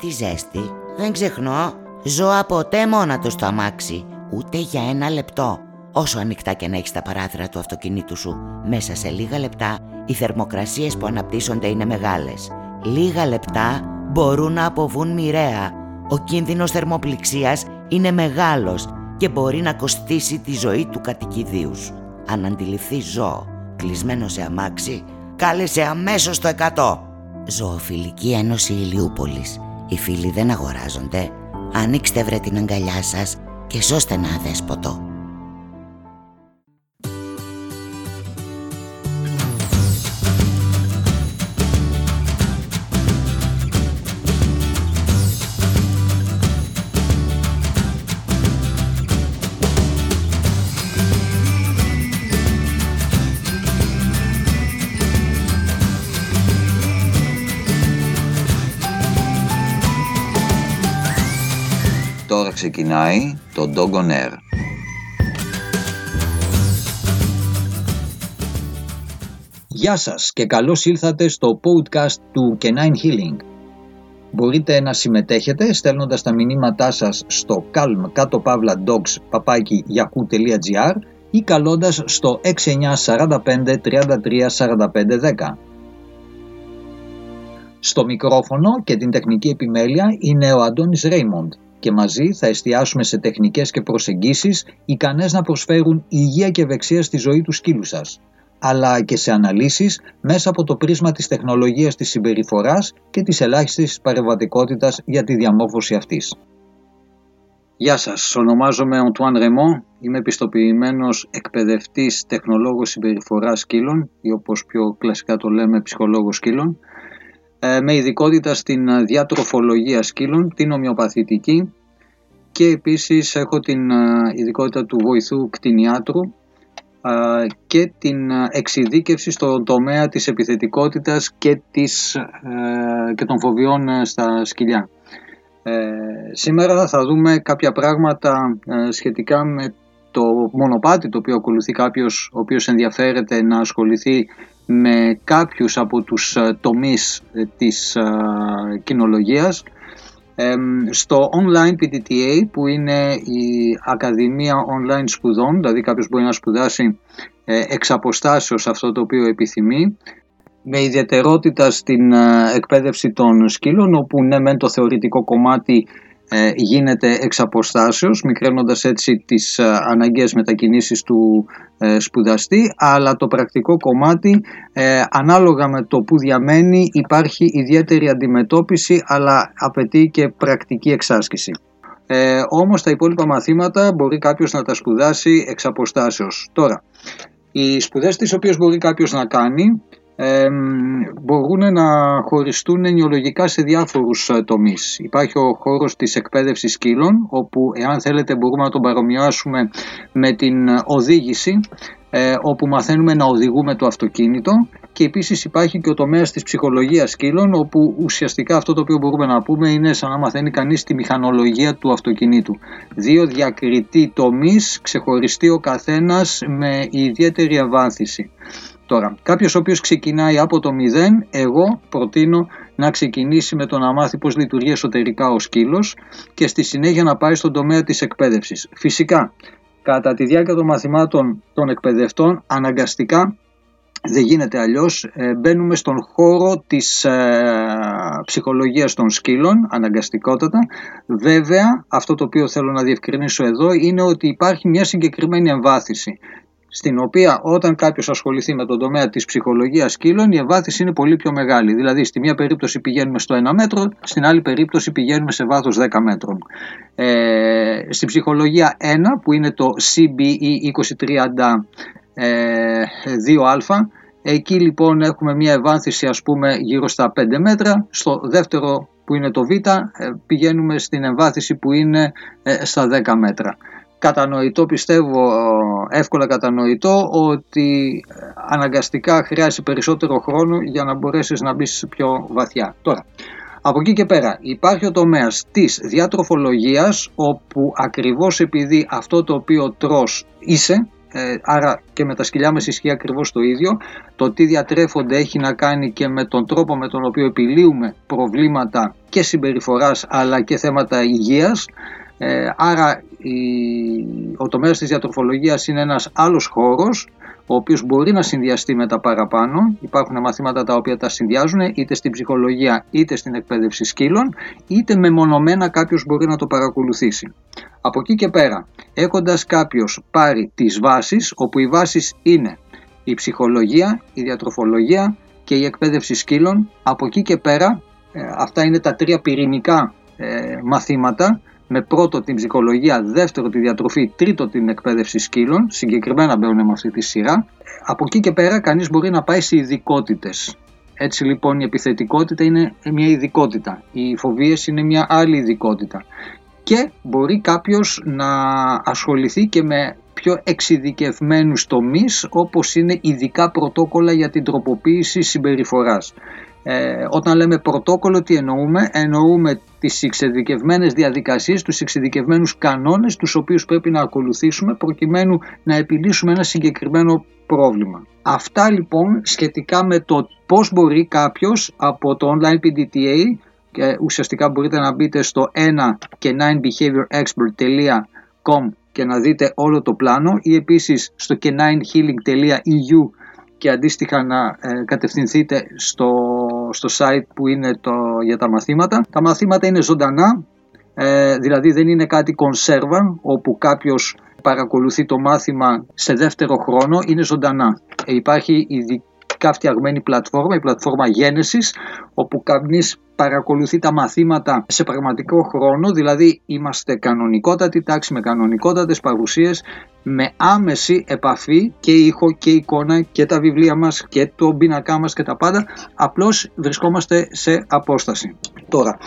τη ζέστη δεν ξεχνώ Ζω ποτέ μόνα του στο αμάξι Ούτε για ένα λεπτό. Όσο ανοιχτά και να έχεις τα παράθυρα του αυτοκινήτου σου Μέσα σε λίγα λεπτά Οι θερμοκρασίες που αναπτύσσονται είναι μεγάλες. Λίγα λεπτά μπορούν να αποβούν μοιραία. Ο κίνδυνος θερμοπληξίας είναι μεγάλος Και μπορεί να κοστίσει τη ζωή του κατοικιδίου σου. Αν αντιληφθεί ζώο κλεισμένο σε αμάξι Κάλεσε αμέσως το 100 Ζωοφιλική Ένωση Ηλιούπολης Οι φίλοι δεν αγοράζονται Ανοίξτε βρε την αγκαλιά σας και σώστε ένα αδέσποτο. Ξεκινάει το Dog on Air. Γεια σας και καλώς ήλθατε στο podcast του Canine Healing. Μπορείτε να συμμετέχετε στέλνοντας τα μηνύματά σας στο calm κάτω παύλα dogs παπάκι ή καλώντας στο 6945 33 45 Στο μικρόφωνο και την τεχνική επιμέλεια είναι ο Αντώνης Ρέιμοντ και μαζί θα εστιάσουμε σε τεχνικές και προσεγγίσεις ικανές να προσφέρουν υγεία και ευεξία στη ζωή του σκύλου σας, αλλά και σε αναλύσεις μέσα από το πρίσμα της τεχνολογίας της συμπεριφοράς και της ελάχιστης παρεμβατικότητας για τη διαμόρφωση αυτής. Γεια σας, ονομάζομαι Antoine Ρεμό, είμαι επιστοποιημένος εκπαιδευτής τεχνολόγος συμπεριφοράς σκύλων ή όπως πιο κλασικά το λέμε ψυχολόγος σκύλων ε, με ειδικότητα στην ε, διατροφολογία σκύλων, την ομοιοπαθητική και επίσης έχω την ε, ειδικότητα του βοηθού κτηνιάτρου και την εξειδίκευση στον τομέα της επιθετικότητας και, της, και των φοβιών στα σκυλιά. σήμερα θα δούμε κάποια πράγματα σχετικά με το μονοπάτι το οποίο ακολουθεί κάποιος ο οποίος ενδιαφέρεται να ασχοληθεί με κάποιους από τους ε, τομείς ε, της ε, κοινολογίας στο online PTTA που είναι η Ακαδημία Online Σπουδών, δηλαδή κάποιος μπορεί να σπουδάσει εξ αποστάσεως αυτό το οποίο επιθυμεί, με ιδιαιτερότητα στην εκπαίδευση των σκύλων, όπου ναι μεν το θεωρητικό κομμάτι ε, γίνεται εξ αποστάσεως, μικραίνοντας έτσι τις ε, αναγκαίες μετακινήσεις του ε, σπουδαστή, αλλά το πρακτικό κομμάτι ανάλογα με το που διαμένει υπάρχει ιδιαίτερη αντιμετώπιση αλλά απαιτεί και πρακτική εξάσκηση. Ε, όμως τα υπόλοιπα μαθήματα μπορεί κάποιος να τα σπουδάσει εξ αποστάσεως. Τώρα, οι σπουδές τις οποίες μπορεί κάποιος να κάνει μπορούν να χωριστούν ενοιολογικά σε διάφορους ε, τομείς. Υπάρχει ο χώρος της εκπαίδευσης σκύλων, όπου εάν θέλετε μπορούμε να τον παρομοιάσουμε με την οδήγηση, ε, όπου μαθαίνουμε να οδηγούμε το αυτοκίνητο και επίσης υπάρχει και ο τομέας της ψυχολογίας σκύλων όπου ουσιαστικά αυτό το οποίο μπορούμε να πούμε είναι σαν να μαθαίνει κανείς τη μηχανολογία του αυτοκινήτου. Δύο διακριτοί τομείς, ξεχωριστεί ο καθένας με ιδιαίτερη ευάθυνση. Τώρα, κάποιος ο οποίος ξεκινάει από το μηδέν, εγώ προτείνω να ξεκινήσει με το να μάθει πώς λειτουργεί εσωτερικά ο σκύλος και στη συνέχεια να πάει στον τομέα της εκπαίδευσης. Φυσικά, κατά τη διάρκεια των μαθημάτων των εκπαιδευτών, αναγκαστικά δεν γίνεται αλλιώς, ε, μπαίνουμε στον χώρο της ε, ψυχολογίας των σκύλων, αναγκαστικότατα. Βέβαια, αυτό το οποίο θέλω να διευκρινίσω εδώ είναι ότι υπάρχει μια συγκεκριμένη εμβάθυνση στην οποία όταν κάποιος ασχοληθεί με τον τομέα της ψυχολογίας σκύλων η ευάθυνση είναι πολύ πιο μεγάλη. Δηλαδή στη μία περίπτωση πηγαίνουμε στο 1 μέτρο, στην άλλη περίπτωση πηγαίνουμε σε βάθος 10 μέτρων. Ε, στην ψυχολογία 1 που είναι το CBE 2030 2α Εκεί λοιπόν έχουμε μια ευάνθηση ας πούμε γύρω στα 5 μέτρα. Στο δεύτερο που είναι το Β ε, πηγαίνουμε στην εμβάθυνση που είναι ε, στα 10 μέτρα κατανοητό πιστεύω, εύκολα κατανοητό ότι αναγκαστικά χρειάζεται περισσότερο χρόνο για να μπορέσεις να μπεις πιο βαθιά. Τώρα, από εκεί και πέρα υπάρχει ο τομέας της διατροφολογίας όπου ακριβώς επειδή αυτό το οποίο τρως είσαι, ε, άρα και με τα σκυλιά μας ισχύει ακριβώς το ίδιο. Το τι διατρέφονται έχει να κάνει και με τον τρόπο με τον οποίο επιλύουμε προβλήματα και συμπεριφοράς αλλά και θέματα υγείας. Ε, άρα η, ο τομέας της διατροφολογίας είναι ένας άλλος χώρος ο οποίος μπορεί να συνδυαστεί με τα παραπάνω. Υπάρχουν μαθήματα τα οποία τα συνδυάζουν είτε στην ψυχολογία είτε στην εκπαίδευση σκύλων, είτε μεμονωμένα κάποιος μπορεί να το παρακολουθήσει. Από εκεί και πέρα, έχοντας κάποιος πάρει τις βάσεις, όπου οι βάσεις είναι η ψυχολογία, η διατροφολογία και η εκπαίδευση σκύλων, από εκεί και πέρα, ε, αυτά είναι τα τρία πυρηνικά ε, μαθήματα με πρώτο την ψυχολογία, δεύτερο τη διατροφή, τρίτο την εκπαίδευση σκύλων, συγκεκριμένα μπαίνουν με αυτή τη σειρά. Από εκεί και πέρα κανείς μπορεί να πάει σε ειδικότητες. Έτσι λοιπόν η επιθετικότητα είναι μια ειδικότητα, οι φοβίες είναι μια άλλη ειδικότητα και μπορεί κάποιος να ασχοληθεί και με πιο εξειδικευμένους τομείς όπως είναι ειδικά πρωτόκολλα για την τροποποίηση συμπεριφοράς. Ε, όταν λέμε πρωτόκολλο τι εννοούμε, εννοούμε τις εξειδικευμένες διαδικασίες, τους εξειδικευμένους κανόνες τους οποίους πρέπει να ακολουθήσουμε προκειμένου να επιλύσουμε ένα συγκεκριμένο πρόβλημα. Αυτά λοιπόν σχετικά με το πώς μπορεί κάποιος από το online PDTA και ουσιαστικά μπορείτε να μπείτε στο 1 και 9behaviorexpert.com και να δείτε όλο το πλάνο ή επίσης στο k9healing.eu και αντίστοιχα να ε, κατευθυνθείτε στο, στο site που είναι το, για τα μαθήματα. Τα μαθήματα είναι ζωντανά, ε, δηλαδή δεν είναι κάτι conserva όπου κάποιος παρακολουθεί το μάθημα σε δεύτερο χρόνο, είναι ζωντανά. Ε, υπάρχει ειδικά φτιαγμένη πλατφόρμα, η πλατφόρμα Γένεσης, όπου κανείς παρακολουθεί τα μαθήματα σε πραγματικό χρόνο, δηλαδή είμαστε κανονικότατη τάξη με κανονικότατες παρουσίες με άμεση επαφή και ήχο και εικόνα και τα βιβλία μας και το πίνακά μας και τα πάντα, απλώς βρισκόμαστε σε απόσταση. Τώρα,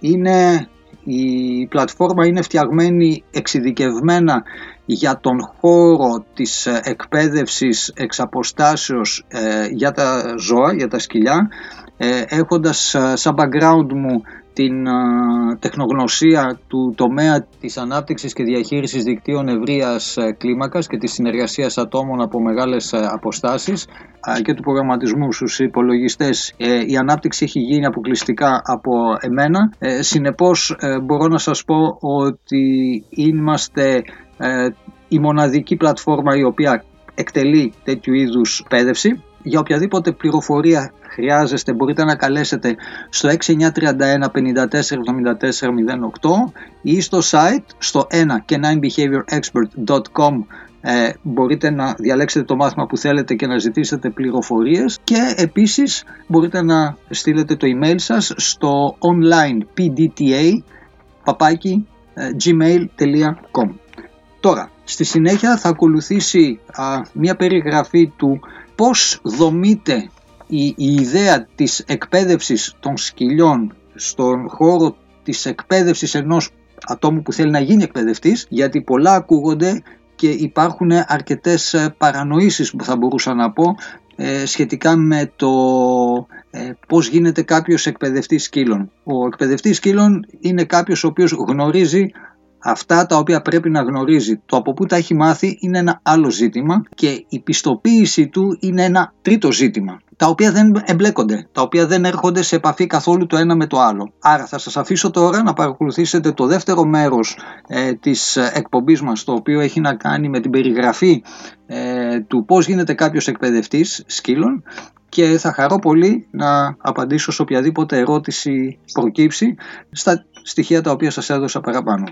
είναι, η πλατφόρμα είναι φτιαγμένη εξειδικευμένα για τον χώρο της εκπαίδευσης εξ αποστάσεως ε, για τα ζώα, για τα σκυλιά ε, έχοντας ε, σαν background μου την ε, τεχνογνωσία του τομέα της ανάπτυξης και διαχείρισης δικτύων ευρείας κλίμακας και της συνεργασίας ατόμων από μεγάλες αποστάσεις και του προγραμματισμού στους υπολογιστές. Η ανάπτυξη έχει γίνει αποκλειστικά από εμένα. Συνεπώς μπορώ να σας πω ότι είμαστε η μοναδική πλατφόρμα η οποία εκτελεί τέτοιου είδους εκπαίδευση για οποιαδήποτε πληροφορία χρειάζεστε μπορείτε να καλέσετε στο 6931 54 08 ή στο site στο 1 και 9behaviorexpert.com ε, μπορείτε να διαλέξετε το μάθημα που θέλετε και να ζητήσετε πληροφορίες και επίσης μπορείτε να στείλετε το email σας στο online pdta παπάκι ε, gmail.com Τώρα, στη συνέχεια θα ακολουθήσει μια περιγραφή του πώς δομείται η, η ιδέα της εκπαίδευσης των σκυλιών στον χώρο της εκπαίδευσης ενός ατόμου που θέλει να γίνει εκπαιδευτής γιατί πολλά ακούγονται και υπάρχουν αρκετές ε, παρανοήσεις που θα μπορούσα να πω ε, σχετικά με το ε, πώς γίνεται κάποιος εκπαιδευτής σκύλων. Ο εκπαιδευτής σκύλων είναι κάποιος ο οποίος γνωρίζει αυτά τα οποία πρέπει να γνωρίζει. Το από πού τα έχει μάθει είναι ένα άλλο ζήτημα και η πιστοποίηση του είναι ένα τρίτο ζήτημα τα οποία δεν εμπλέκονται, τα οποία δεν έρχονται σε επαφή καθόλου το ένα με το άλλο. Άρα θα σας αφήσω τώρα να παρακολουθήσετε το δεύτερο μέρος ε, της εκπομπής μας, το οποίο έχει να κάνει με την περιγραφή ε, του πώς γίνεται κάποιος εκπαιδευτής σκύλων και θα χαρώ πολύ να απαντήσω σε οποιαδήποτε ερώτηση προκύψει στα στοιχεία τα οποία σας έδωσα παραπάνω.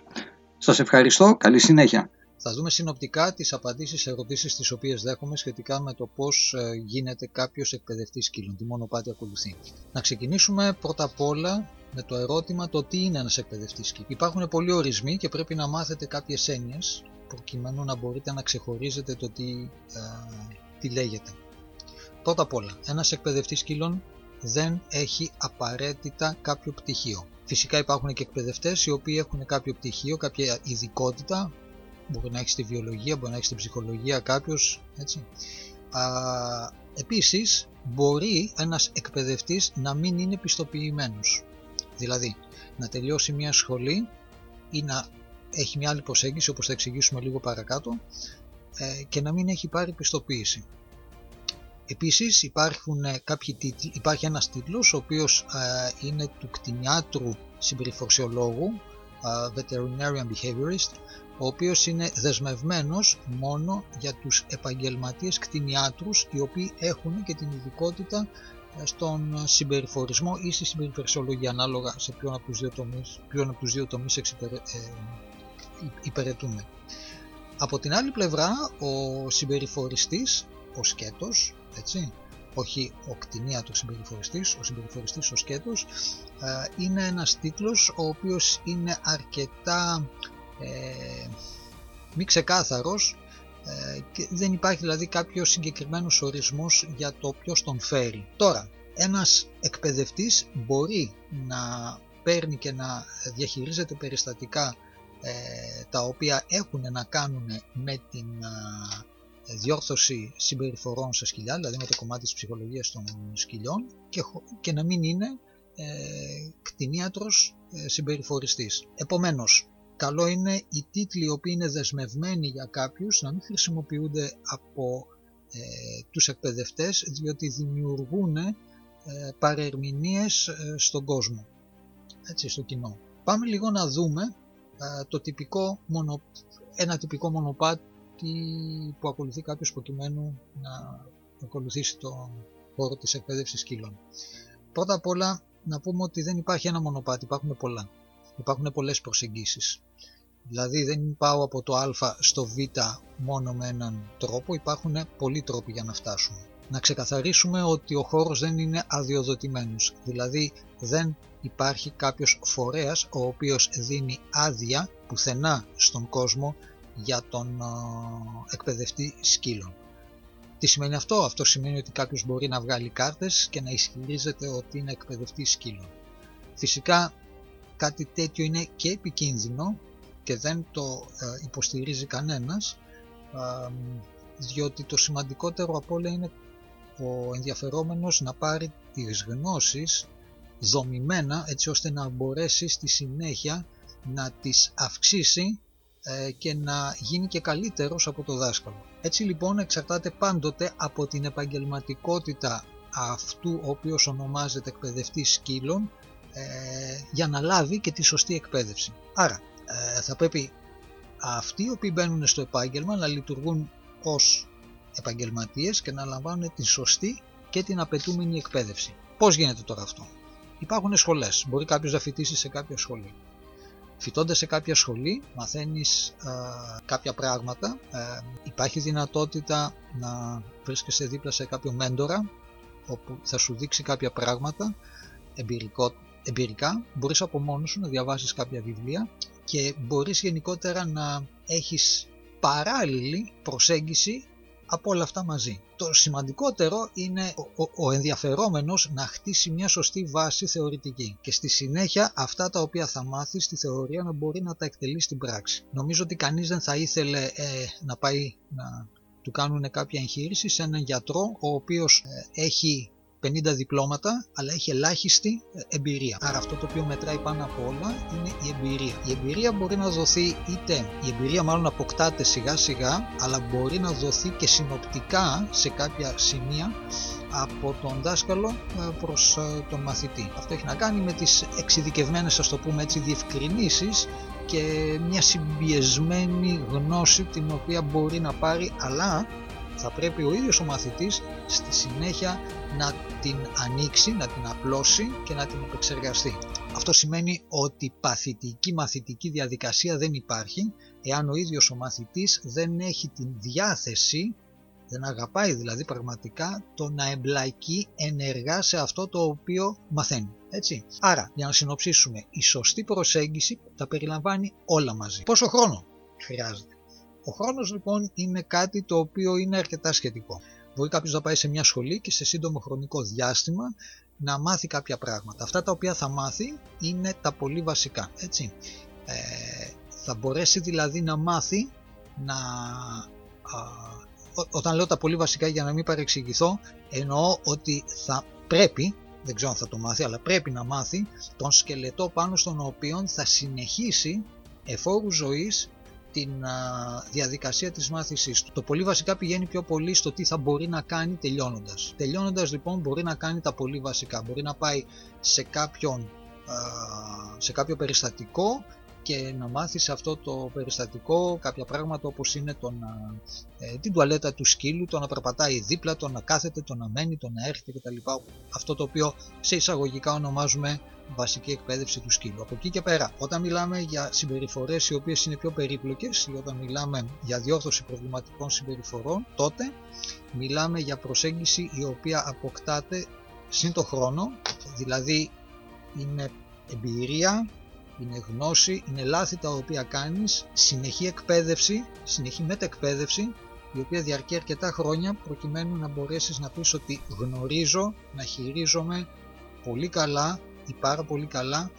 Σας ευχαριστώ, καλή συνέχεια. Θα δούμε συνοπτικά τις απαντήσεις σε ερωτήσεις τις οποίες δέχομαι σχετικά με το πώς ε, γίνεται κάποιος εκπαιδευτής σκύλων, τι μονοπάτι ακολουθεί. Να ξεκινήσουμε πρώτα απ' όλα με το ερώτημα το τι είναι ένας εκπαιδευτής σκύλων. Υπάρχουν πολλοί ορισμοί και πρέπει να μάθετε κάποιες έννοιες προκειμένου να μπορείτε να ξεχωρίζετε το τι, ε, τι λέγεται. Πρώτα απ' όλα, ένας εκπαιδευτής σκύλων δεν έχει απαραίτητα κάποιο πτυχίο. Φυσικά υπάρχουν και εκπαιδευτές οι οποίοι έχουν κάποιο πτυχίο, κάποια ειδικότητα. Μπορεί να έχει στη βιολογία, μπορεί να έχει στη ψυχολογία κάποιος. Έτσι. Α, επίσης, μπορεί ένας εκπαιδευτής να μην είναι πιστοποιημένος. Δηλαδή, να τελειώσει μια σχολή ή να έχει μια άλλη προσέγγιση, όπως θα εξηγήσουμε λίγο παρακάτω, ε, και να μην έχει πάρει πιστοποίηση. Επίσης υπάρχουν κάποιοι τίτλοι, υπάρχει ένας τίτλος ο οποίος είναι του κτηνιάτρου συμπεριφορσιολόγου, veterinarian behaviorist, ο οποίος είναι δεσμευμένος μόνο για τους επαγγελματίες κτηνιάτρους οι οποίοι έχουν και την ειδικότητα ε, στον συμπεριφορισμό ή στη συμπεριφορισιολογία ανάλογα σε ποιον από τους δύο τομείς, ποιον από τους δύο τομείς εξυπηρε, ε, υπηρετούμε. Από την άλλη πλευρά ο συμπεριφοριστής, ο σκέτος, έτσι, όχι ο κτηνίατος συμπεριφοριστής, ο συμπεριφοριστής ο σκέτος, ε, είναι ένας τίτλος ο οποίος είναι αρκετά ε, μη ξεκάθαρος ε, και δεν υπάρχει δηλαδή κάποιος συγκεκριμένος ορισμός για το ποιος τον φέρει. Τώρα, ένας εκπαιδευτής μπορεί να παίρνει και να διαχειρίζεται περιστατικά ε, τα οποία έχουν να κάνουν με την διόρθωση συμπεριφορών σε σκυλιά, δηλαδή με το κομμάτι της ψυχολογίας των σκυλιών και, και να μην είναι ε, κτηνίατρος ε, συμπεριφοριστής. Επομένως, καλό είναι οι τίτλοι οι οποίοι είναι δεσμευμένοι για κάποιους να μην χρησιμοποιούνται από ε, τους εκπαιδευτές διότι δημιουργούν ε, παρερμηνίες ε, στον κόσμο, έτσι, στο κοινό. Πάμε λίγο να δούμε ε, το τυπικό μονο, ένα τυπικό μονοπάτι που ακολουθεί κάποιος προκειμένου να ακολουθήσει το χώρο της εκπαίδευσης σκύλων. Πρώτα απ' όλα να πούμε ότι δεν υπάρχει ένα μονοπάτι, υπάρχουν πολλά. Υπάρχουν πολλές προσεγγίσεις. Δηλαδή δεν πάω από το α στο β μόνο με έναν τρόπο, υπάρχουν πολλοί τρόποι για να φτάσουμε. Να ξεκαθαρίσουμε ότι ο χώρος δεν είναι αδειοδοτημένος, δηλαδή δεν υπάρχει κάποιος φορέας ο οποίος δίνει άδεια πουθενά στον κόσμο για τον εκπαιδευτή σκύλων. Τι σημαίνει αυτό; Αυτό σημαίνει ότι κάποιος μπορεί να βγάλει κάρτες και να ισχυρίζεται ότι είναι εκπαιδευτή σκύλων. Φυσικά κάτι τέτοιο είναι και επικίνδυνο και δεν το ε, υποστηρίζει κανένας διότι το σημαντικότερο από όλα είναι ο ενδιαφερόμενος να πάρει τις γνώσεις δομημένα έτσι ώστε να μπορέσει στη συνέχεια να τις αυξήσει ε, και να γίνει και καλύτερος από το δάσκαλο. Έτσι λοιπόν εξαρτάται πάντοτε από την επαγγελματικότητα αυτού ο οποίος ονομάζεται εκπαιδευτή σκύλων ε, για να λάβει και τη σωστή εκπαίδευση. Άρα ε, θα πρέπει αυτοί οι οποίοι μπαίνουν στο επάγγελμα να λειτουργούν ως επαγγελματίες και να λαμβάνουν τη σωστή και την απαιτούμενη εκπαίδευση. Πώς γίνεται τώρα αυτό; Υπάρχουν σχολές. Μπορεί κάποιος να φοιτήσει σε κάποια σχολή. Φοιτώντας σε κάποια σχολή μαθαίνεις ε, κάποια πράγματα. Ε, υπάρχει δυνατότητα να βρίσκεσαι δίπλα σε κάποιο μέντορα όπου θα σου δείξει κάποια πράγματα εμπειρικό, εμπειρικά. Μπορείς από μόνος σου να διαβάσεις κάποια βιβλία και μπορείς γενικότερα να έχεις παράλληλη προσέγγιση από όλα αυτά μαζί. Το σημαντικότερο είναι ο, ο, ενδιαφερόμενος να χτίσει μια σωστή βάση θεωρητική και στη συνέχεια αυτά τα οποία θα μάθει στη θεωρία να μπορεί να τα εκτελείς στην πράξη. Νομίζω ότι κανείς δεν θα ήθελε ε, να πάει να του κάνουν κάποια εγχείρηση σε έναν γιατρό ο οποίος ε, έχει 50 διπλώματα, αλλά έχει ελάχιστη ε, εμπειρία. Άρα αυτό το οποίο μετράει πάνω από όλα είναι η εμπειρία. Η εμπειρία μπορεί να δοθεί είτε, η εμπειρία μάλλον αποκτάται σιγά σιγά, αλλά μπορεί να δοθεί και συνοπτικά σε κάποια σημεία από τον δάσκαλο ε, προς ε, τον μαθητή. Αυτό έχει να κάνει με τις εξειδικευμένες, ας το πούμε έτσι, διευκρινήσεις και μια συμπιεσμένη γνώση την οποία μπορεί να πάρει, αλλά θα πρέπει ο ίδιος ο μαθητής στη συνέχεια να την ανοίξει, να την απλώσει και να την επεξεργαστεί. Αυτό σημαίνει ότι παθητική μαθητική διαδικασία δεν υπάρχει εάν ο ίδιος ο μαθητής δεν έχει την διάθεση, δεν αγαπάει δηλαδή πραγματικά το να εμπλακεί ενεργά σε αυτό το οποίο μαθαίνει. Έτσι. Άρα, για να συνοψίσουμε, η σωστή προσέγγιση θα περιλαμβάνει όλα μαζί. Πόσο χρόνο χρειάζεται; Ο χρόνος λοιπόν είναι κάτι το οποίο είναι αρκετά σχετικό. Μπορεί κάποιος να πάει σε μια σχολή και σε σύντομο χρονικό διάστημα να μάθει κάποια πράγματα. Αυτά τα οποία θα μάθει είναι τα πολύ βασικά. Έτσι. Ε, θα μπορέσει δηλαδή να μάθει να... όταν λέω τα πολύ βασικά για να μην παρεξηγηθώ εννοώ ότι θα πρέπει δεν ξέρω αν θα το μάθει, αλλά πρέπει να μάθει τον σκελετό πάνω στον οποίο θα συνεχίσει εφόρους ζωής την διαδικασία της μάθησής του. Το πολύ βασικά πηγαίνει πιο πολύ στο τι θα μπορεί να κάνει τελειώνοντας. Τελειώνοντας λοιπόν μπορεί να κάνει τα πολύ βασικά. Μπορεί να πάει σε, κάποιον, σε κάποιο περιστατικό και να μάθει σε αυτό το περιστατικό κάποια πράγματα όπως είναι το να, ε, την τουαλέτα του σκύλου, το να περπατάει δίπλα, το να κάθεται, το να μένει, το να έρχεται κτλ. Αυτό το οποίο σε εισαγωγικά ονομάζουμε βασική εκπαίδευση του σκύλου. Από εκεί και πέρα, όταν μιλάμε για συμπεριφορές οι οποίες είναι πιο περίπλοκες ή όταν μιλάμε για διόρθωση προβληματικών συμπεριφορών, τότε μιλάμε για προσέγγιση η οποία αποκτάται σύν το χρόνο, δηλαδή είναι εμπειρία, είναι γνώση, είναι λάθη τα οποία κάνεις, συνεχή εκπαίδευση, συνεχή μετεκπαίδευση, η οποία διαρκεί αρκετά χρόνια προκειμένου να μπορέσεις να πεις ότι γνωρίζω, να χειρίζομαι πολύ καλά ή πάρα πολύ καλά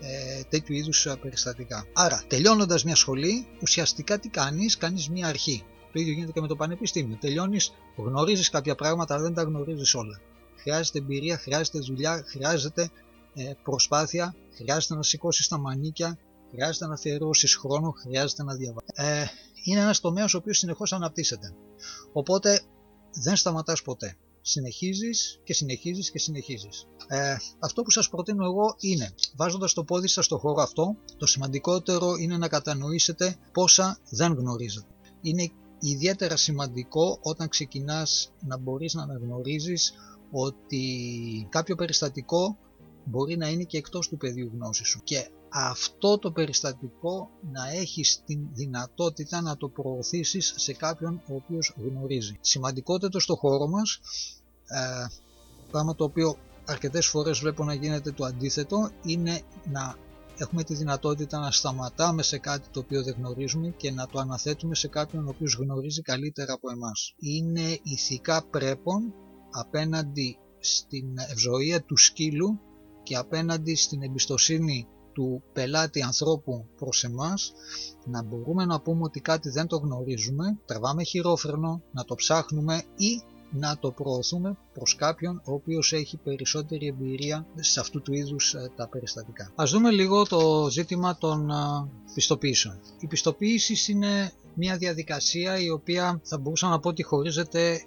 ε, τέτοιου είδους ε, περιστατικά. Άρα, τελειώνοντας μια σχολή, ουσιαστικά τι κάνεις, κάνεις μια αρχή. Το ίδιο γίνεται και με το πανεπιστήμιο. Τελειώνεις, γνωρίζεις κάποια πράγματα, αλλά δεν τα γνωρίζεις όλα. Χρειάζεται εμπειρία, χρειάζεται δουλειά, χρειάζεται ε, προσπάθεια, χρειάζεται να σηκώσεις τα μανίκια, χρειάζεται να αφιερώσεις χρόνο, χρειάζεται να διαβάσεις. Ε, είναι ένας τομέας ο οποίος συνεχώς αναπτύσσεται. Οπότε δεν σταματάς ποτέ. Συνεχίζεις και συνεχίζεις και συνεχίζεις. Ε, αυτό που σας προτείνω εγώ είναι, βάζοντας το πόδι σας στο χώρο αυτό, το σημαντικότερο είναι να κατανοήσετε πόσα δεν γνωρίζετε. Είναι ιδιαίτερα σημαντικό όταν ξεκινάς να μπορείς να αναγνωρίζεις ότι κάποιο περιστατικό μπορεί να είναι και εκτός του πεδίου γνώσης σου και αυτό το περιστατικό να έχεις την δυνατότητα να το προωθήσεις σε κάποιον ο οποίος γνωρίζει. Σημαντικότερο στο χώρο μας, ε, πράγμα το οποίο αρκετές φορές βλέπω να γίνεται το αντίθετο, είναι να έχουμε τη δυνατότητα να σταματάμε σε κάτι το οποίο δεν γνωρίζουμε και να το αναθέτουμε σε κάποιον ο οποίος γνωρίζει καλύτερα από εμάς. Είναι ηθικά πρέπον απέναντι στην ευζοία του σκύλου και απέναντι στην εμπιστοσύνη του πελάτη ανθρώπου προς εμάς να μπορούμε να πούμε ότι κάτι δεν το γνωρίζουμε, τραβάμε χειρόφρενο, να το ψάχνουμε ή να το προωθούμε προς κάποιον ο οποίος έχει περισσότερη εμπειρία σε αυτού του είδους ε, τα περιστατικά. Ας δούμε λίγο το ζήτημα των ε, πιστοποιήσεων. Η πιστοποίηση είναι μια διαδικασία η οποία θα μπορούσα να πω ότι χωρίζεται ε,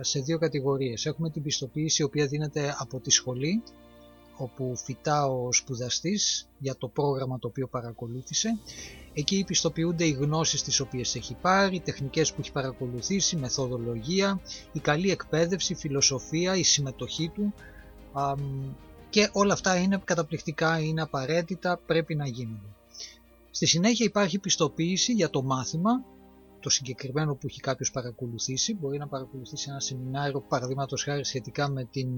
σε δύο κατηγορίες. Έχουμε την πιστοποίηση η οποία δίνεται από τη σχολή όπου φυτά ο σπουδαστής για το πρόγραμμα το οποίο παρακολούθησε. Εκεί πιστοποιούνται οι γνώσεις τις οποίες έχει πάρει, οι τεχνικές που έχει παρακολουθήσει, μεθοδολογία, η καλή εκπαίδευση, η φιλοσοφία, η συμμετοχή του και όλα αυτά είναι καταπληκτικά, είναι απαραίτητα, πρέπει να γίνουν. Στη συνέχεια υπάρχει πιστοποίηση για το μάθημα, το συγκεκριμένο που έχει κάποιος παρακολουθήσει. Μπορεί να παρακολουθήσει ένα σεμινάριο, παραδείγματος χάρη σχετικά με την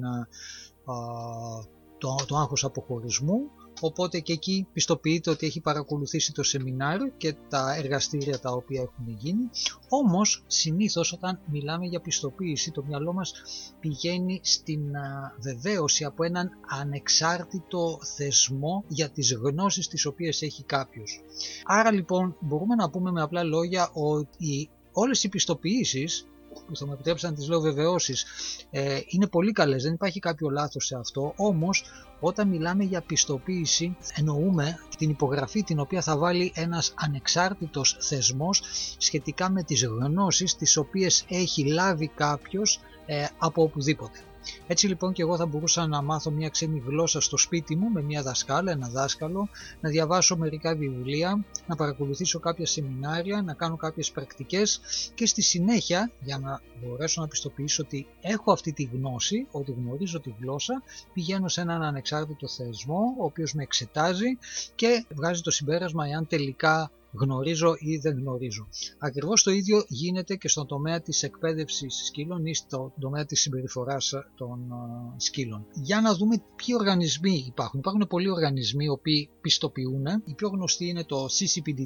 το, το άγχος αποχωρισμού οπότε και εκεί πιστοποιείται ότι έχει παρακολουθήσει το σεμινάριο και τα εργαστήρια τα οποία έχουν γίνει όμως συνήθως όταν μιλάμε για πιστοποίηση το μυαλό μας πηγαίνει στην βεβαίωση από έναν ανεξάρτητο θεσμό για τις γνώσεις τις οποίες έχει κάποιος. Άρα λοιπόν μπορούμε να πούμε με απλά λόγια ότι όλες οι πιστοποιήσεις που θα μου επιτρέψει να τις λέω βεβαιώσεις. Ε, είναι πολύ καλές, δεν υπάρχει κάποιο λάθος σε αυτό, όμως όταν μιλάμε για πιστοποίηση εννοούμε την υπογραφή την οποία θα βάλει ένας ανεξάρτητος θεσμός σχετικά με τις γνώσεις τις οποίες έχει λάβει κάποιος ε, από οπουδήποτε. Έτσι λοιπόν και εγώ θα μπορούσα να μάθω μια ξένη γλώσσα στο σπίτι μου με μια δασκάλα, ένα δάσκαλο, να διαβάσω μερικά βιβλία, να παρακολουθήσω κάποια σεμινάρια, να κάνω κάποιες πρακτικές και στη συνέχεια για να μπορέσω να πιστοποιήσω ότι έχω αυτή τη γνώση, ότι γνωρίζω τη γλώσσα, πηγαίνω σε έναν ανεξάρτητο θεσμό ο οποίος με εξετάζει και βγάζει το συμπέρασμα εάν τελικά γνωρίζω ή δεν γνωρίζω. Ακριβώς το ίδιο γίνεται και στον τομέα της εκπαίδευσης σκύλων ή στον τομέα της συμπεριφοράς των σκύλων. Για να δούμε ποιοι οργανισμοί υπάρχουν. Υπάρχουν πολλοί οργανισμοί οι οποίοι πιστοποιούν. Η πιο γνωστή είναι το ccpdt.org,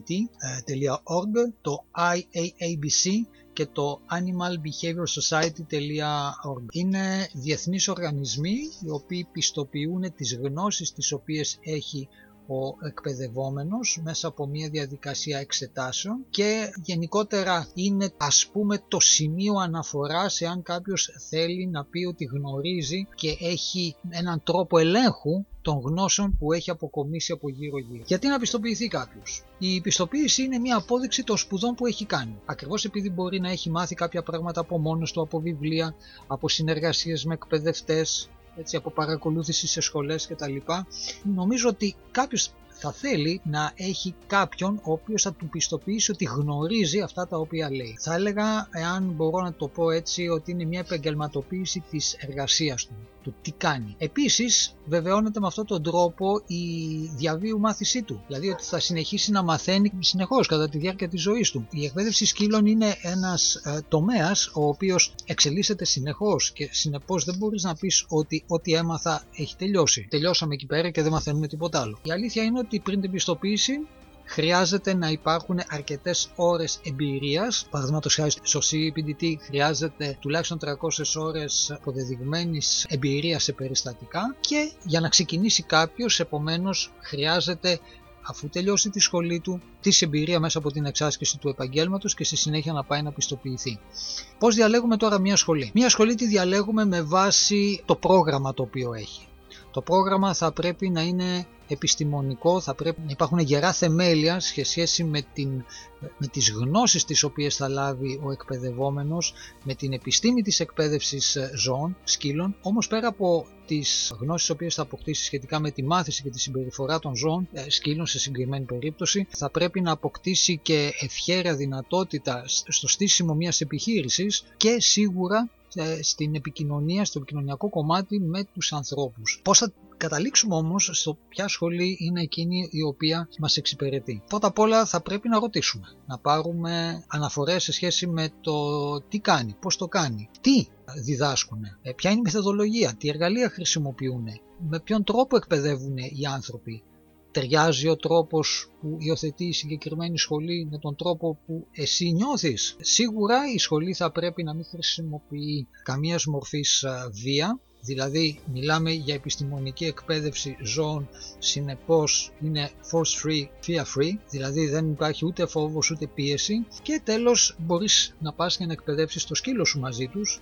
το IAABC και το animalbehaviorsociety.org. Είναι διεθνείς οργανισμοί οι οποίοι πιστοποιούν τις γνώσεις τις οποίες έχει ο εκπαιδευόμενος μέσα από μια διαδικασία εξετάσεων και γενικότερα είναι ας πούμε το σημείο αναφοράς εάν κάποιος θέλει να πει ότι γνωρίζει και έχει έναν τρόπο ελέγχου των γνώσεων που έχει αποκομίσει από γύρω γύρω. Γιατί να πιστοποιηθεί κάποιος; Η πιστοποίηση είναι μια απόδειξη των σπουδών που έχει κάνει. Ακριβώς επειδή μπορεί να έχει μάθει κάποια πράγματα από μόνος του, από βιβλία, από συνεργασίες με εκπαιδευτές, έτσι, από παρακολούθηση σε σχολές κτλ. Νομίζω ότι κάποιος θα θέλει να έχει κάποιον ο οποίος θα του πιστοποιήσει ότι γνωρίζει αυτά τα οποία λέει. Θα έλεγα, εάν μπορώ να το πω έτσι, ότι είναι μια επαγγελματοποίηση της εργασίας του, του τι κάνει. Επίσης, βεβαιώνεται με αυτόν τον τρόπο η διαβίου μάθησή του, δηλαδή ότι θα συνεχίσει να μαθαίνει συνεχώς κατά τη διάρκεια της ζωής του. Η εκπαίδευση σκύλων είναι ένας ε, τομέας ο οποίος εξελίσσεται συνεχώς και συνεπώς δεν μπορείς να πεις ότι ό,τι έμαθα έχει τελειώσει. Τελειώσαμε εκεί πέρα και δεν μαθαίνουμε τίποτα άλλο. Η αλήθεια είναι ότι πριν την πιστοποίηση χρειάζεται να υπάρχουν αρκετές ώρες εμπειρίας. Παραδείγματος χάρη στο CPDT χρειάζεται τουλάχιστον 300 ώρες αποδεδειγμένης εμπειρίας σε περιστατικά και για να ξεκινήσει κάποιος, επομένως, χρειάζεται αφού τελειώσει τη σχολή του, της εμπειρία μέσα από την εξάσκηση του επαγγέλματος και στη συνέχεια να πάει να πιστοποιηθεί. Πώς διαλέγουμε τώρα μια σχολή; Μια σχολή τη διαλέγουμε με βάση το πρόγραμμα το οποίο έχει. Το πρόγραμμα θα πρέπει να είναι επιστημονικό, θα πρέπει να υπάρχουν γερά θεμέλια σε σχέση με, την, με τις γνώσεις τις οποίες θα λάβει ο εκπαιδευόμενος, με την επιστήμη της εκπαίδευσης ε, ζώων, σκύλων, όμως πέρα από τις γνώσεις τις οποίες θα αποκτήσει σχετικά με τη μάθηση και τη συμπεριφορά των ζώων, ε, σκύλων σε συγκεκριμένη περίπτωση, θα πρέπει να αποκτήσει και ευχέρεια δυνατότητα στο στήσιμο μιας επιχείρησης και σίγουρα ε, στην επικοινωνία, στο επικοινωνιακό κομμάτι με τους ανθρώπους. Πώς θα καταλήξουμε όμως στο ποια σχολή είναι εκείνη η οποία μας εξυπηρετεί. Πρώτα απ' όλα θα πρέπει να ρωτήσουμε, να πάρουμε αναφορές σε σχέση με το τι κάνει, πώς το κάνει, τι διδάσκουν, ε, ποια είναι η μεθοδολογία, τι εργαλεία χρησιμοποιούν, με ποιον τρόπο εκπαιδεύουν οι άνθρωποι, ταιριάζει ο τρόπος που υιοθετεί η συγκεκριμένη σχολή με τον τρόπο που εσύ νιώθεις. Σίγουρα η σχολή θα πρέπει να μην χρησιμοποιεί καμίας μορφής βία, δηλαδή μιλάμε για επιστημονική εκπαίδευση ζώων, συνεπώς είναι force free, fear free, δηλαδή δεν υπάρχει ούτε φόβος ούτε πίεση. Και τέλος μπορείς να πας και να εκπαιδεύσεις το σκύλο σου μαζί τους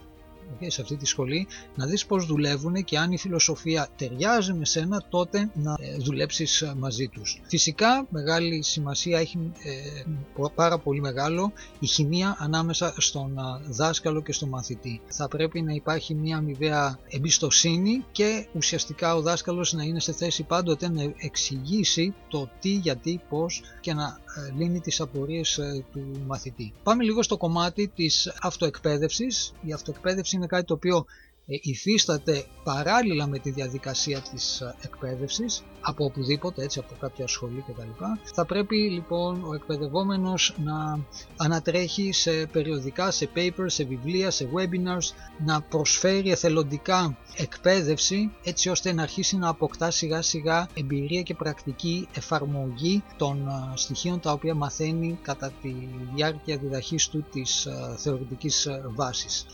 σε αυτή τη σχολή να δεις πώς δουλεύουν και αν η φιλοσοφία ταιριάζει με σένα τότε να ε, δουλέψεις ε, μαζί τους. Φυσικά μεγάλη σημασία έχει ε, πάρα πολύ μεγάλο η χημεία ανάμεσα στον δάσκαλο και στον μαθητή. Θα πρέπει να υπάρχει μια αμοιβαία εμπιστοσύνη και ουσιαστικά ο δάσκαλος να είναι σε θέση πάντοτε να εξηγήσει το τι, γιατί, πώς και να λύνει τις απορίες του μαθητή. Πάμε λίγο στο κομμάτι της αυτοεκπαίδευσης. Η αυτοεκπαίδευση είναι κάτι το οποίο ε, υφίσταται παράλληλα με τη διαδικασία της ε, εκπαίδευσης από οπουδήποτε, έτσι από κάποια σχολή κτλ. Θα πρέπει λοιπόν ο εκπαιδευόμενος να ανατρέχει σε περιοδικά, σε papers, σε βιβλία, σε webinars, να προσφέρει εθελοντικά εκπαίδευση έτσι ώστε να αρχίσει να αποκτά σιγά σιγά εμπειρία και πρακτική εφαρμογή των ε, στοιχείων τα οποία μαθαίνει κατά τη διάρκεια διδαχής του της θεωρητικής βάσης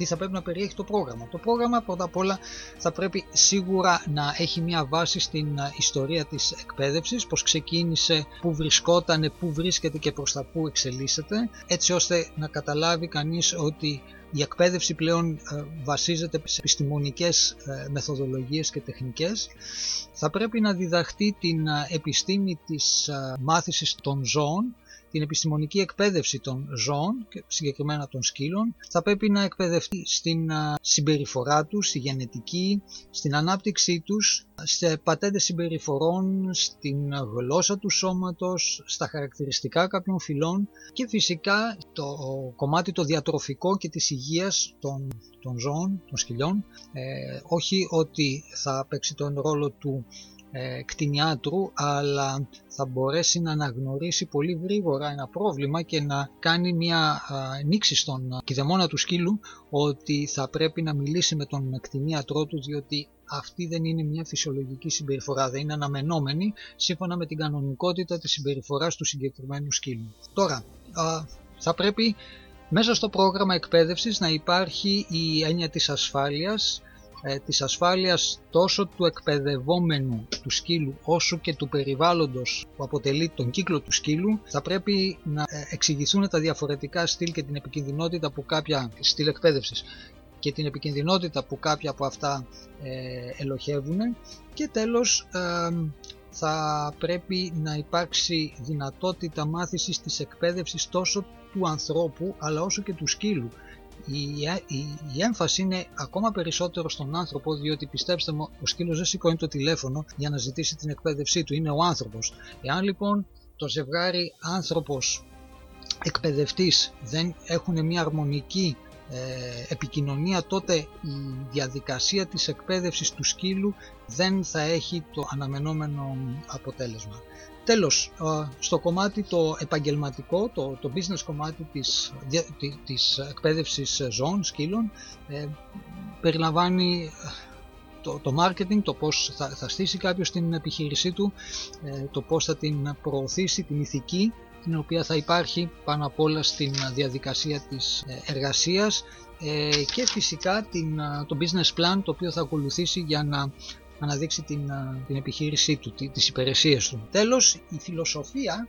τι θα πρέπει να περιέχει το πρόγραμμα. Το πρόγραμμα πρώτα απ' όλα θα πρέπει σίγουρα να έχει μια βάση στην ιστορία της εκπαίδευσης, πώς ξεκίνησε, πού βρισκόταν, πού βρίσκεται και προς τα πού εξελίσσεται, έτσι ώστε να καταλάβει κανείς ότι η εκπαίδευση πλέον ε, βασίζεται σε επιστημονικές ε, μεθοδολογίες και τεχνικές. Θα πρέπει να διδαχτεί την ε, επιστήμη της μάθησης των ζώων την επιστημονική εκπαίδευση των ζώων και συγκεκριμένα των σκύλων θα πρέπει να εκπαιδευτεί στην συμπεριφορά τους, στη γενετική, στην ανάπτυξή τους, σε πατέντες συμπεριφορών, στην γλώσσα του σώματος, στα χαρακτηριστικά κάποιων φυλών και φυσικά το κομμάτι το διατροφικό και της υγείας των, των ζώων, των σκυλιών, ε, όχι ότι θα παίξει τον ρόλο του ε, κτηνιάτρου αλλά θα μπορέσει να αναγνωρίσει πολύ γρήγορα ένα πρόβλημα και να κάνει μια νήξη στον κηδεμόνα του σκύλου ότι θα πρέπει να μιλήσει με τον κτηνίατρό του διότι αυτή δεν είναι μια φυσιολογική συμπεριφορά, δεν είναι αναμενόμενη σύμφωνα με την κανονικότητα της συμπεριφοράς του συγκεκριμένου σκύλου. Τώρα, θα πρέπει μέσα στο πρόγραμμα εκπαίδευσης να υπάρχει η έννοια της ασφάλειας ε, της ασφάλειας τόσο του εκπαιδευόμενου του σκύλου όσο και του περιβάλλοντος που αποτελεί τον κύκλο του σκύλου θα πρέπει να ε, εξηγηθούν τα διαφορετικά στυλ και την επικινδυνότητα που κάποια στυλ εκπαίδευσης και την επικινδυνότητα που κάποια από αυτά ε, ελοχεύουν και τέλος ε, θα πρέπει να υπάρξει δυνατότητα μάθησης της εκπαίδευσης τόσο του ανθρώπου αλλά όσο και του σκύλου. Η, η, η έμφαση είναι ακόμα περισσότερο στον άνθρωπο διότι πιστέψτε μου ο σκύλος δεν σηκώνει το τηλέφωνο για να ζητήσει την εκπαίδευσή του, είναι ο άνθρωπος. Εάν λοιπόν το ζευγάρι άνθρωπος εκπαιδευτής δεν έχουν μια αρμονική ε, επικοινωνία τότε η διαδικασία της εκπαίδευσης του σκύλου δεν θα έχει το αναμενόμενο αποτέλεσμα. Τέλος, στο κομμάτι το επαγγελματικό, το, το business κομμάτι της, της εκπαίδευσης ζώων, σκύλων, ε, περιλαμβάνει το, το marketing, το πώς θα, θα στήσει κάποιος την επιχείρησή του, ε, το πώς θα την προωθήσει, την ηθική, την οποία θα υπάρχει πάνω απ' όλα στην διαδικασία της ε, εργασίας ε, και φυσικά την, το business plan το οποίο θα ακολουθήσει για να αναδείξει την, την επιχείρησή του, τις υπηρεσίες του. Τέλος, η φιλοσοφία,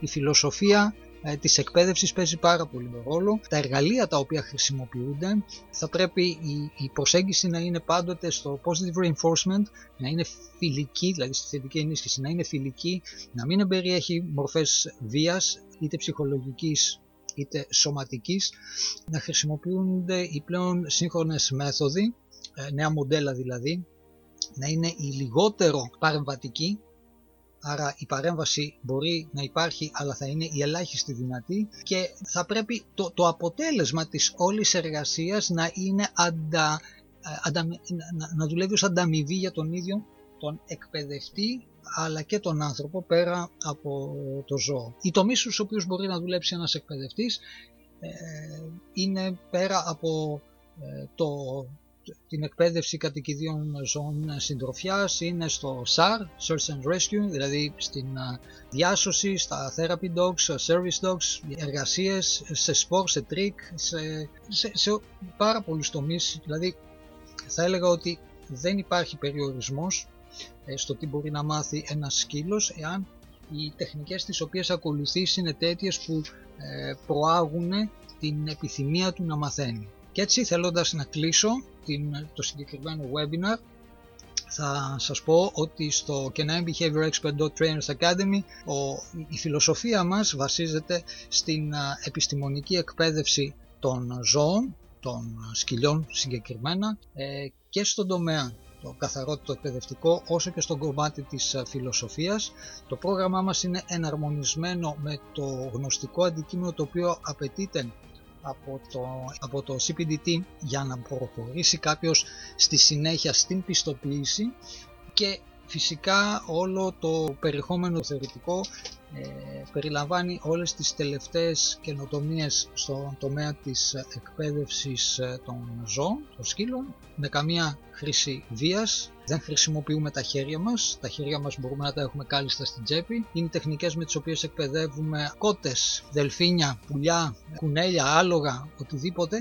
η φιλοσοφία ε, της εκπαίδευσης παίζει πάρα πολύ ρόλο. Τα εργαλεία τα οποία χρησιμοποιούνται θα πρέπει η, η προσέγγιση να είναι πάντοτε στο positive reinforcement, να είναι φιλική, δηλαδή στη θετική ενίσχυση, να είναι φιλική, να μην περιέχει μορφές βίας είτε ψυχολογικής είτε σωματικής, να χρησιμοποιούνται οι πλέον σύγχρονες μέθοδοι, ε, νέα μοντέλα δηλαδή, να είναι η λιγότερο παρεμβατική Άρα η παρέμβαση μπορεί να υπάρχει αλλά θα είναι η ελάχιστη δυνατή και θα πρέπει το, το αποτέλεσμα της όλης εργασίας να είναι αντα, ε, αντα, να, να δουλεύει ως ανταμοιβή για τον ίδιο τον εκπαιδευτή αλλά και τον άνθρωπο πέρα από το ζώο. Οι τομείς στους οποίους μπορεί να δουλέψει ένας εκπαιδευτής ε, είναι πέρα από ε, το την εκπαίδευση κατοικιδίων ζώων συντροφιάς είναι στο SAR, Search and Rescue, δηλαδή στην διάσωση, στα therapy dogs, service dogs, εργασίες, σε σπορ, σε tricks, σε, σε, σε πάρα πολλούς τομείς. Δηλαδή θα έλεγα ότι δεν υπάρχει περιορισμός ε, στο τι μπορεί να μάθει ένας σκύλος εάν οι τεχνικές τις οποίες ακολουθήσει είναι τέτοιες που ε, προάγουν την επιθυμία του να μαθαίνει. Και έτσι θέλοντας να κλείσω την, το συγκεκριμένο webinar θα σας πω ότι στο Canine Behavior Expert Trainers Academy ο, η φιλοσοφία μας βασίζεται στην επιστημονική εκπαίδευση των ζώων, των σκυλιών συγκεκριμένα ε, και στον τομέα το καθαρό το εκπαιδευτικό όσο και στον κομμάτι της φιλοσοφίας. Το πρόγραμμά μας είναι εναρμονισμένο με το γνωστικό αντικείμενο το οποίο απαιτείται από το, από το CPDT για να προχωρήσει κάποιος στη συνέχεια στην πιστοποίηση και φυσικά όλο το περιεχόμενο θεωρητικό ε, περιλαμβάνει όλες τις τελευταίες καινοτομίες στον τομέα της εκπαίδευσης ε, των ζώων, των σκύλων, με καμία χρήση βίας, δεν χρησιμοποιούμε τα χέρια μας, τα χέρια μας μπορούμε να τα έχουμε κάλλιστα στην τσέπη. Είναι τεχνικές με τις οποίες εκπαιδεύουμε κότες, δελφίνια, πουλιά, κουνέλια, άλογα, οτιδήποτε,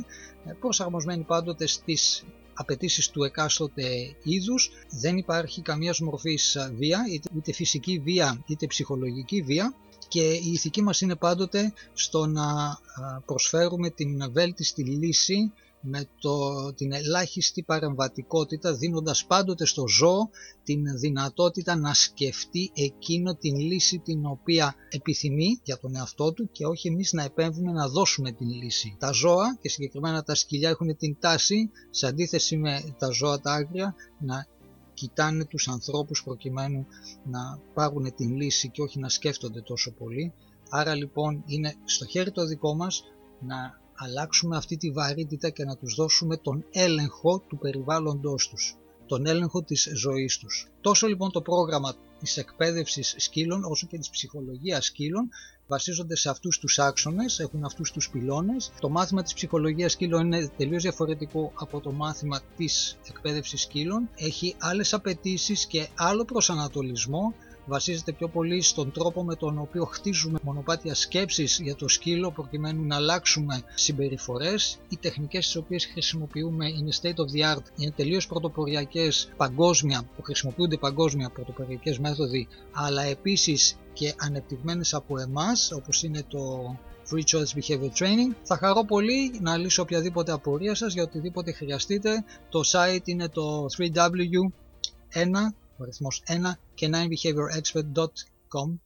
ε, προσαρμοσμένοι πάντοτε στις απαιτήσεις του εκάστοτε είδους. Δεν υπάρχει καμίας μορφής βία, είτε φυσική βία είτε ψυχολογική βία και η ηθική μας είναι πάντοτε στο να προσφέρουμε την βέλτιστη λύση με το, την ελάχιστη παρεμβατικότητα δίνοντας πάντοτε στο ζώο την δυνατότητα να σκεφτεί εκείνο την λύση την οποία επιθυμεί για τον εαυτό του και όχι εμείς να επέμβουμε να δώσουμε την λύση. Τα ζώα και συγκεκριμένα τα σκυλιά έχουν την τάση σε αντίθεση με τα ζώα τα άγρια να κοιτάνε τους ανθρώπους προκειμένου να πάρουν την λύση και όχι να σκέφτονται τόσο πολύ. Άρα λοιπόν είναι στο χέρι το δικό μας να αλλάξουμε αυτή τη βαρύτητα και να τους δώσουμε τον έλεγχο του περιβάλλοντος τους, τον έλεγχο της ζωής τους. Τόσο λοιπόν το πρόγραμμα της εκπαίδευσης σκύλων όσο και της ψυχολογίας σκύλων βασίζονται σε αυτούς τους άξονες, έχουν αυτούς τους πυλώνες. Το μάθημα της ψυχολογίας σκύλων είναι τελείως διαφορετικό από το μάθημα της εκπαίδευσης σκύλων. Έχει άλλες απαιτήσεις και άλλο προσανατολισμό βασίζεται πιο πολύ στον τρόπο με τον οποίο χτίζουμε μονοπάτια σκέψης για το σκύλο προκειμένου να αλλάξουμε συμπεριφορές. Οι τεχνικές τις οποίες χρησιμοποιούμε είναι state of the art, είναι τελείως πρωτοποριακές παγκόσμια, που χρησιμοποιούνται παγκόσμια πρωτοποριακές μέθοδοι, αλλά επίσης και ανεπτυγμένες από εμάς, όπως είναι το Free Choice Behavior Training. Θα χαρώ πολύ να λύσω οποιαδήποτε απορία σας για οτιδήποτε χρειαστείτε. Το site είναι το 3W1, ο αριθμός 1 και 9behaviorexpert.com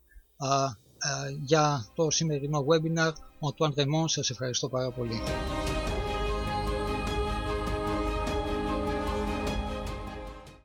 για το σημερινό webinar. Ο Τουάν Ρεμόν σας ευχαριστώ πάρα πολύ.